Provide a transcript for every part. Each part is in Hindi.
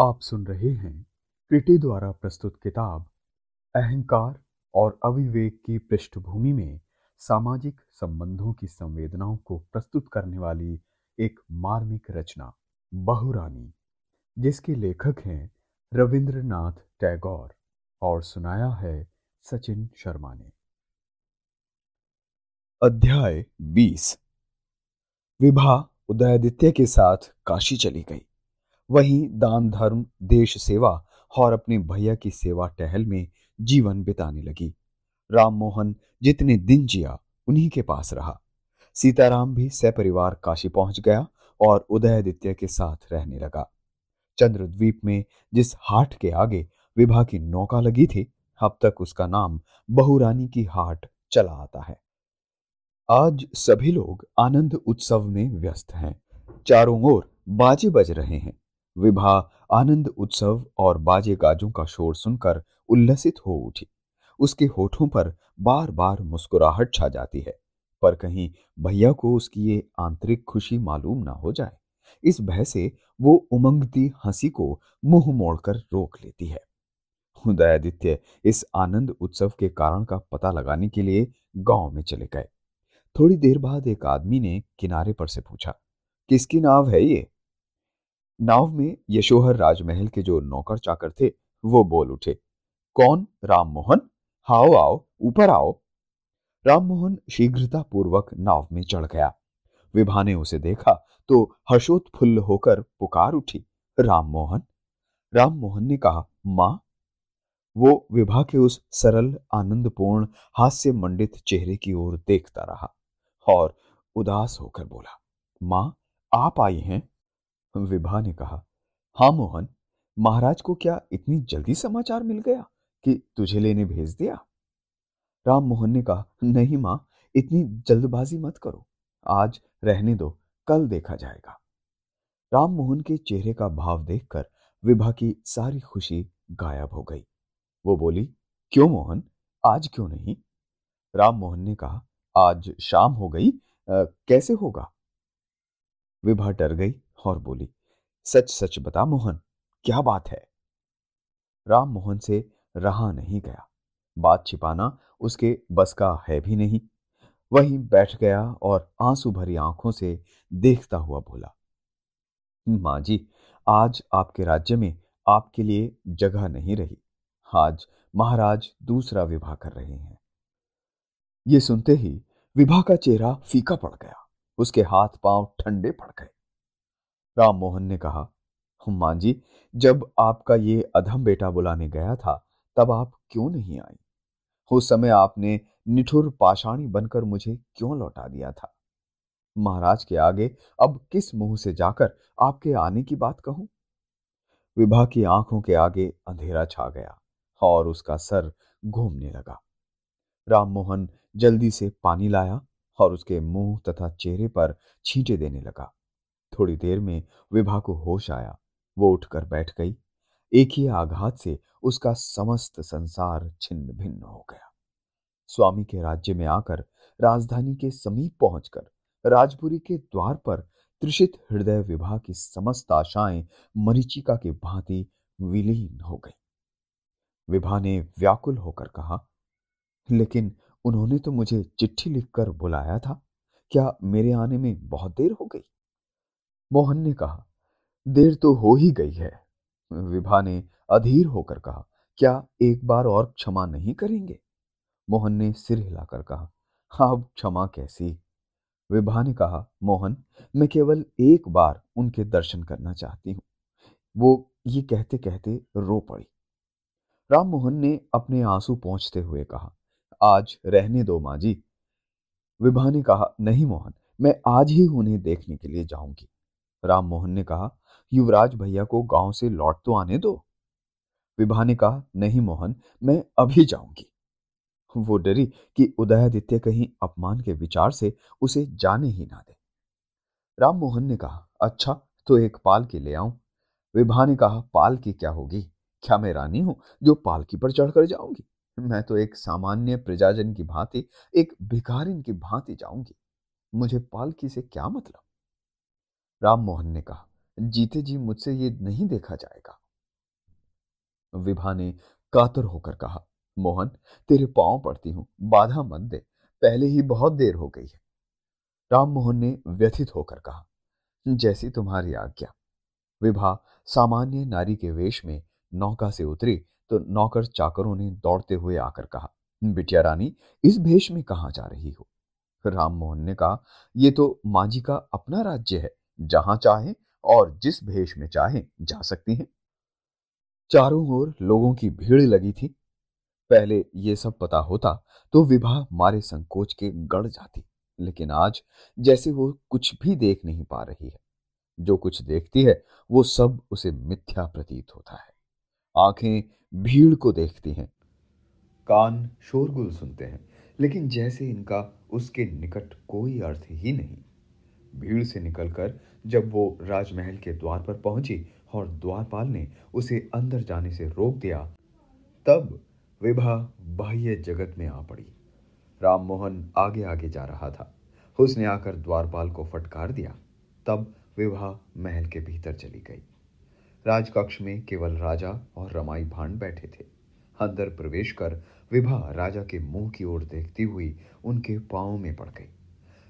आप सुन रहे हैं क्रिटी द्वारा प्रस्तुत किताब, अहंकार और अविवेक की पृष्ठभूमि में सामाजिक संबंधों की संवेदनाओं को प्रस्तुत करने वाली एक मार्मिक रचना, बहुरानी, जिसके लेखक हैं रविंद्रनाथ टैगोर और सुनाया है सचिन शर्मा ने। अध्याय 20 विभा उदयादित्य के साथ काशी चली गई। वहीं दान धर्म, देश सेवा और अपने भैया की सेवा टहल में जीवन बिताने लगी। राम मोहन जितने दिन जिया, उन्हीं के पास रहा। सीताराम भी सपरिवार काशी पहुँच गया और उदयादित्य के साथ रहने लगा। चंद्रद्वीप में जिस हाट के आगे विभा की नौका लगी थी, अब तक उसका नाम बहुरानी की हाट चला आता है। आज सभी लोग आनंद उत्सव में व्यस्त हैं। चारों ओर बाजे बज रहे हैं। विभा आनंद उत्सव और बाजे गाजों का शोर सुनकर उल्लसित हो उठी। उसके होठों पर बार बार मुस्कुराहट छा जाती है, पर कहीं भैया को उसकी ये आंतरिक खुशी मालूम ना हो जाए, इस भय से वो उमंगती हँसी को मुँह मोड़कर रोक लेती है। उदयादित्य इस आनंद उत्सव के कारण का पता लगाने के लिए गाँव में चले गए। थोड़ी देर बाद एक आदमी ने किनारे पर से पूछा, किसकी नाव है ये? नाव में यशोहर राजमहल के जो नौकर चाकर थे, वो बोल उठे, कौन? राम मोहन? हाओ आओ, ऊपर आओ. राम मोहन शीघ्रता पूर्वक नाव में चढ़ गया। विभा ने उसे देखा तो हर्षोत्फुल्ल होकर पुकार उठी, राम मोहन? राम मोहन ने कहा, माँ? वो विभा के उस सरल, आनंदपूर्ण हास्य मंडित चेहरे की ओर देखता रहा और उदास होकर बोला, माँ, आप आई हैं? विभा ने कहा हाँ मोहन महाराज को क्या इतनी जल्दी समाचार मिल गया कि तुझे लेने भेज दिया? राम मोहन ने कहा नहीं माँ इतनी जल्दबाजी मत करो आज रहने दो कल देखा जाएगा। राम मोहन के चेहरे का भाव देखकर विभा की सारी खुशी गायब हो गई। वो बोली क्यों मोहन आज क्यों नहीं? राम मोहन ने कहा आज शाम हो गई आ, कैसे होगा? विभा डर गई और बोली, सच सच बता मोहन, क्या बात है? राम मोहन से रहा नहीं गया। बात छिपाना उसके बस का है भी नहीं। वहीं बैठ गया और आँसू भरी आँखों से देखता हुआ बोला, माँ जी, आज आपके राज्य में आपके लिए जगह नहीं रही। आज महाराज दूसरा विवाह कर रहे हैं। ये सुनते ही विवाह का चेहरा फीका पड़ गया। उसके हाथ पाँव ठंडे पड़ गए। राम मोहन ने कहा माँ जी, जब आपका ये अधम बेटा बुलाने गया था, तब आप क्यों नहीं आई उस समय आपने निठुर पाषाणी बनकर मुझे क्यों लौटा दिया था? महाराज के आगे अब किस मुँह से जाकर आपके आने की बात कहूँ? विभा की आँखों के आगे अंधेरा छा गया और उसका सर घूमने लगा। राम मोहन जल्दी से पानी लाया और उसके मुँह तथा चेहरे पर छींटे देने लगा। थोड़ी देर में विभा को होश आया। वो उठकर बैठ गई। एक ही आघात से उसका समस्त संसार छिन्न भिन्न हो गया। स्वामी के राज्य में आकर राजधानी के समीप पहुंचकर राजपुरी के द्वार पर त्रिषित हृदय विभा की समस्त आशाएँ मरीचिका की भांति विलीन हो गई। विभा ने व्याकुल होकर कहा, लेकिन उन्होंने तो मुझे चिट्ठी लिखकर बुलाया था। क्या मेरे आने में बहुत देर हो गई? मोहन ने कहा, देर तो हो ही गई है। विभा ने अधीर होकर कहा, क्या एक बार और क्षमा नहीं करेंगे? मोहन ने सिर हिलाकर कहा अब क्षमा कैसी? विभा ने कहा, मोहन, मैं केवल एक बार उनके दर्शन करना चाहती हूँ। वो ये कहते कहते रो पड़ी। राम मोहन ने अपने आँसू पहुँचते हुए कहा, आज रहने दो माँ जी। विभा ने कहा, नहीं मोहन, मैं आज ही उन्हें देखने के लिए जाऊँगी। राम मोहन ने कहा, युवराज भैया को गाँव से लौट तो आने दो। विभा ने कहा, नहीं मोहन, मैं अभी जाऊँगी। वो डरी कि उदयादित्य कहीं अपमान के विचार से उसे जाने ही ना दे। राम मोहन ने कहा अच्छा तो एक पाल की ले आऊँ। विभा ने कहा, पाल की क्या होगी? क्या मैं रानी हूँ जो पालकी पर चढ़कर जाऊँगी? मैं तो एक सामान्य प्रजाजन की भांति, एक भिखारिन की भांति जाऊँगी। मुझे पालकी से क्या मतलब? राम मोहन ने कहा, जीते जी मुझसे ये नहीं देखा जाएगा। विभा ने कातर होकर कहा, मोहन, तेरे पाँव पड़ती हूँ, बाधा मत दे, पहले ही बहुत देर हो गई है राम मोहन ने व्यथित होकर कहा, जैसी तुम्हारी आज्ञा। विभा, सामान्य नारी के वेश में नौका से उतरी तो नौकर चाकरों ने दौड़ते हुए आकर कहा, बिटिया रानी, इस भेष में कहा जा रही हो राम मोहन ने कहा यह तो मांझी का अपना राज्य है जहाँ चाहे और जिस भेष में चाहे जा सकती हैं। चारों ओर लोगों की भीड़ लगी थी। पहले ये सब पता होता तो विवाह मारे संकोच के गड़ जाती, लेकिन आज जैसे वो कुछ भी देख नहीं पा रही है। जो कुछ देखती है, वो सब उसे मिथ्या प्रतीत होता है। आँखें भीड़ को देखती हैं, कान शोरगुल सुनते हैं, लेकिन जैसे इनका उसके निकट कोई अर्थ ही नहीं। भीड़ से निकलकर जब वो राजमहल के द्वार पर पहुँची और द्वारपाल ने उसे अंदर जाने से रोक दिया, तब विभा बाह्य जगत में आ पड़ी। राममोहन आगे आगे जा रहा था। उसने आकर द्वारपाल को फटकार दिया। तब विवाह महल के भीतर चली गई। राजकक्ष में केवल राजा और रमाई भांड बैठे थे। अंदर प्रवेश कर विभा राजा के मुँह की ओर देखती हुई उनके पाँव में पड़ गई।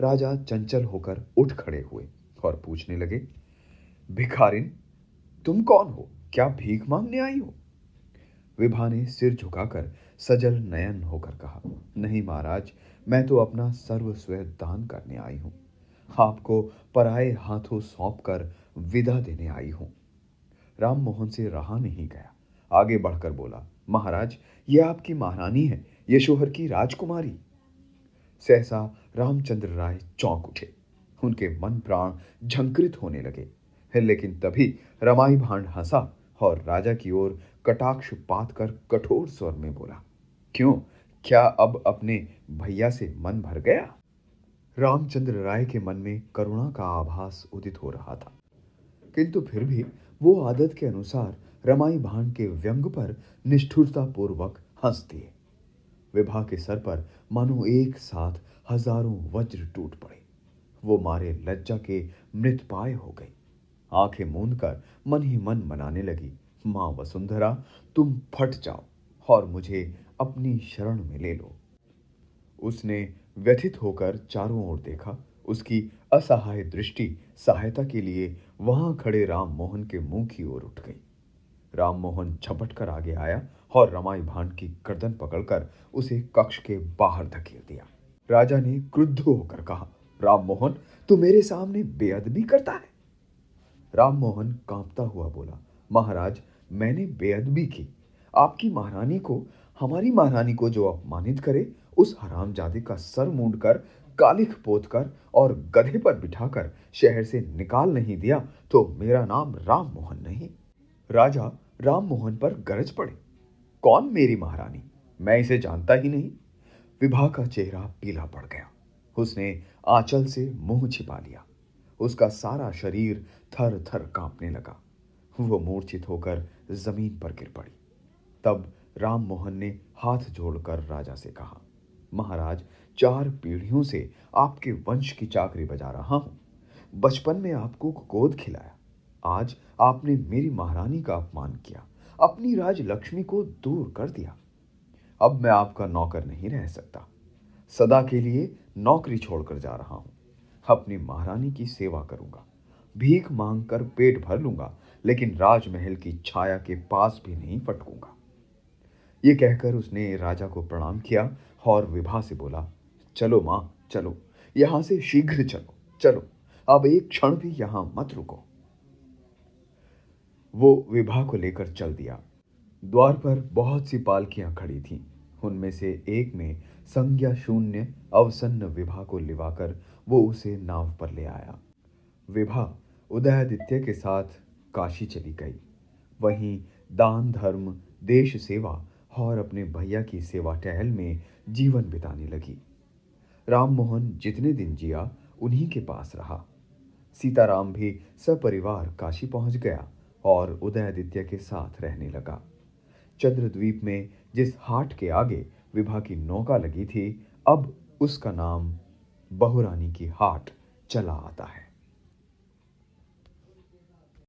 राजा चंचल होकर उठ खड़े हुए और पूछने लगे, भिखारिन, तुम कौन हो? क्या भीख मांगने आई हो? विभा ने सिर झुकाकर सजल नयन होकर कहा, नहीं महाराज, मैं तो अपना सर्वस्व दान करने आई हूँ। आपको पराए हाथों सौंप कर विदा देने आई हूँ। राम मोहन से रहा नहीं गया। आगे बढ़कर बोला, महाराज, ये आपकी महारानी है, यशोहर की राजकुमारी। सहसा रामचंद्र राय चौंक उठे। उनके मन प्राण झंकृत होने लगे। लेकिन तभी रमाई भांड हंसा और राजा की ओर कटाक्ष पात कर कठोर स्वर में बोला, क्यों? क्या अब अपने भैया से मन भर गया? रामचंद्र राय के मन में करुणा का आभास उदित हो रहा था। किंतु फिर भी वो आदत के अनुसार रमाई भांड के व्यंग पर निष्ठुरता पूर्वक हंस दिए विभा के सर पर मानो एक साथ हज़ारों वज्र टूट पड़े। वो मारे लज्जा के मृत पाए हो गई आँखें मूंद कर मन ही मन मनाने लगी, माँ वसुंधरा, तुम फट जाओ और मुझे अपनी शरण में ले लो। उसने व्यथित होकर चारों ओर देखा। उसकी असहाय दृष्टि सहायता के लिए वहाँ खड़े राम मोहन के मुँह की ओर उठ गई। राम मोहन झपट कर आगे आया और रमाई भांड की गर्दन पकड़कर उसे कक्ष के बाहर धकेल दिया। राजा ने क्रुद्ध होकर कहा, राम मोहन, तू मेरे सामने बेअदबी करता है? राम मोहन कांपता हुआ बोला, महाराज, मैंने बेअदबी की। आपकी महारानी को, हमारी महारानी को जो अपमानित करे, उस हरामजादे का सर मूंड कर कालिख पोत कर और गधे पर बिठाकर शहर से निकाल नहीं दिया तो मेरा नाम राम मोहन नहीं। राजा राम मोहन पर गरज पड़े। कौन मेरी महारानी? मैं इसे जानता ही नहीं। विभा का चेहरा पीला पड़ गया। उसने आंचल से मुँह छिपा लिया। उसका सारा शरीर थर थर कांपने लगा। वो मूर्छित होकर ज़मीन पर गिर पड़ी। तब राम मोहन ने हाथ जोड़कर राजा से कहा, महाराज, चार पीढ़ियों से आपके वंश की चाकरी बजा रहा हूँ। बचपन में आपको गोद खिलाया। आज आपने मेरी महारानी का अपमान किया, अपनी राज लक्ष्मी को दूर कर दिया। अब मैं आपका नौकर नहीं रह सकता। सदा के लिए नौकरी छोड़कर जा रहा हूँ। अपनी महारानी की सेवा करूँगा। भीख मांग कर पेट भर लूँगा, लेकिन राजमहल की छाया के पास भी नहीं फटकूँगा। ये कहकर उसने राजा को प्रणाम किया और विभा से बोला, चलो माँ, चलो। यहाँ से शीघ्र चलो चलो। अब एक क्षण भी यहाँ मत रुको। वो विभा को लेकर चल दिया। द्वार पर बहुत सी पालकियाँ खड़ी थीं। उनमें से एक में संज्ञा शून्य अवसन्न विभा को लिवाकर वो उसे नाव पर ले आया। विभा उदयादित्य के साथ काशी चली गई। वहीं दान धर्म, देश सेवा और अपने भैया की सेवा टहल में जीवन बिताने लगी। राममोहन जितने दिन जिया, उन्हीं के पास रहा। सीताराम भी सपरिवार काशी पहुँच गया। और उदयादित्य के साथ रहने लगा। चंद्रद्वीप में जिस हाट के आगे विभा की नौका लगी थी, अब उसका नाम बहुरानी की हाट चला आता है।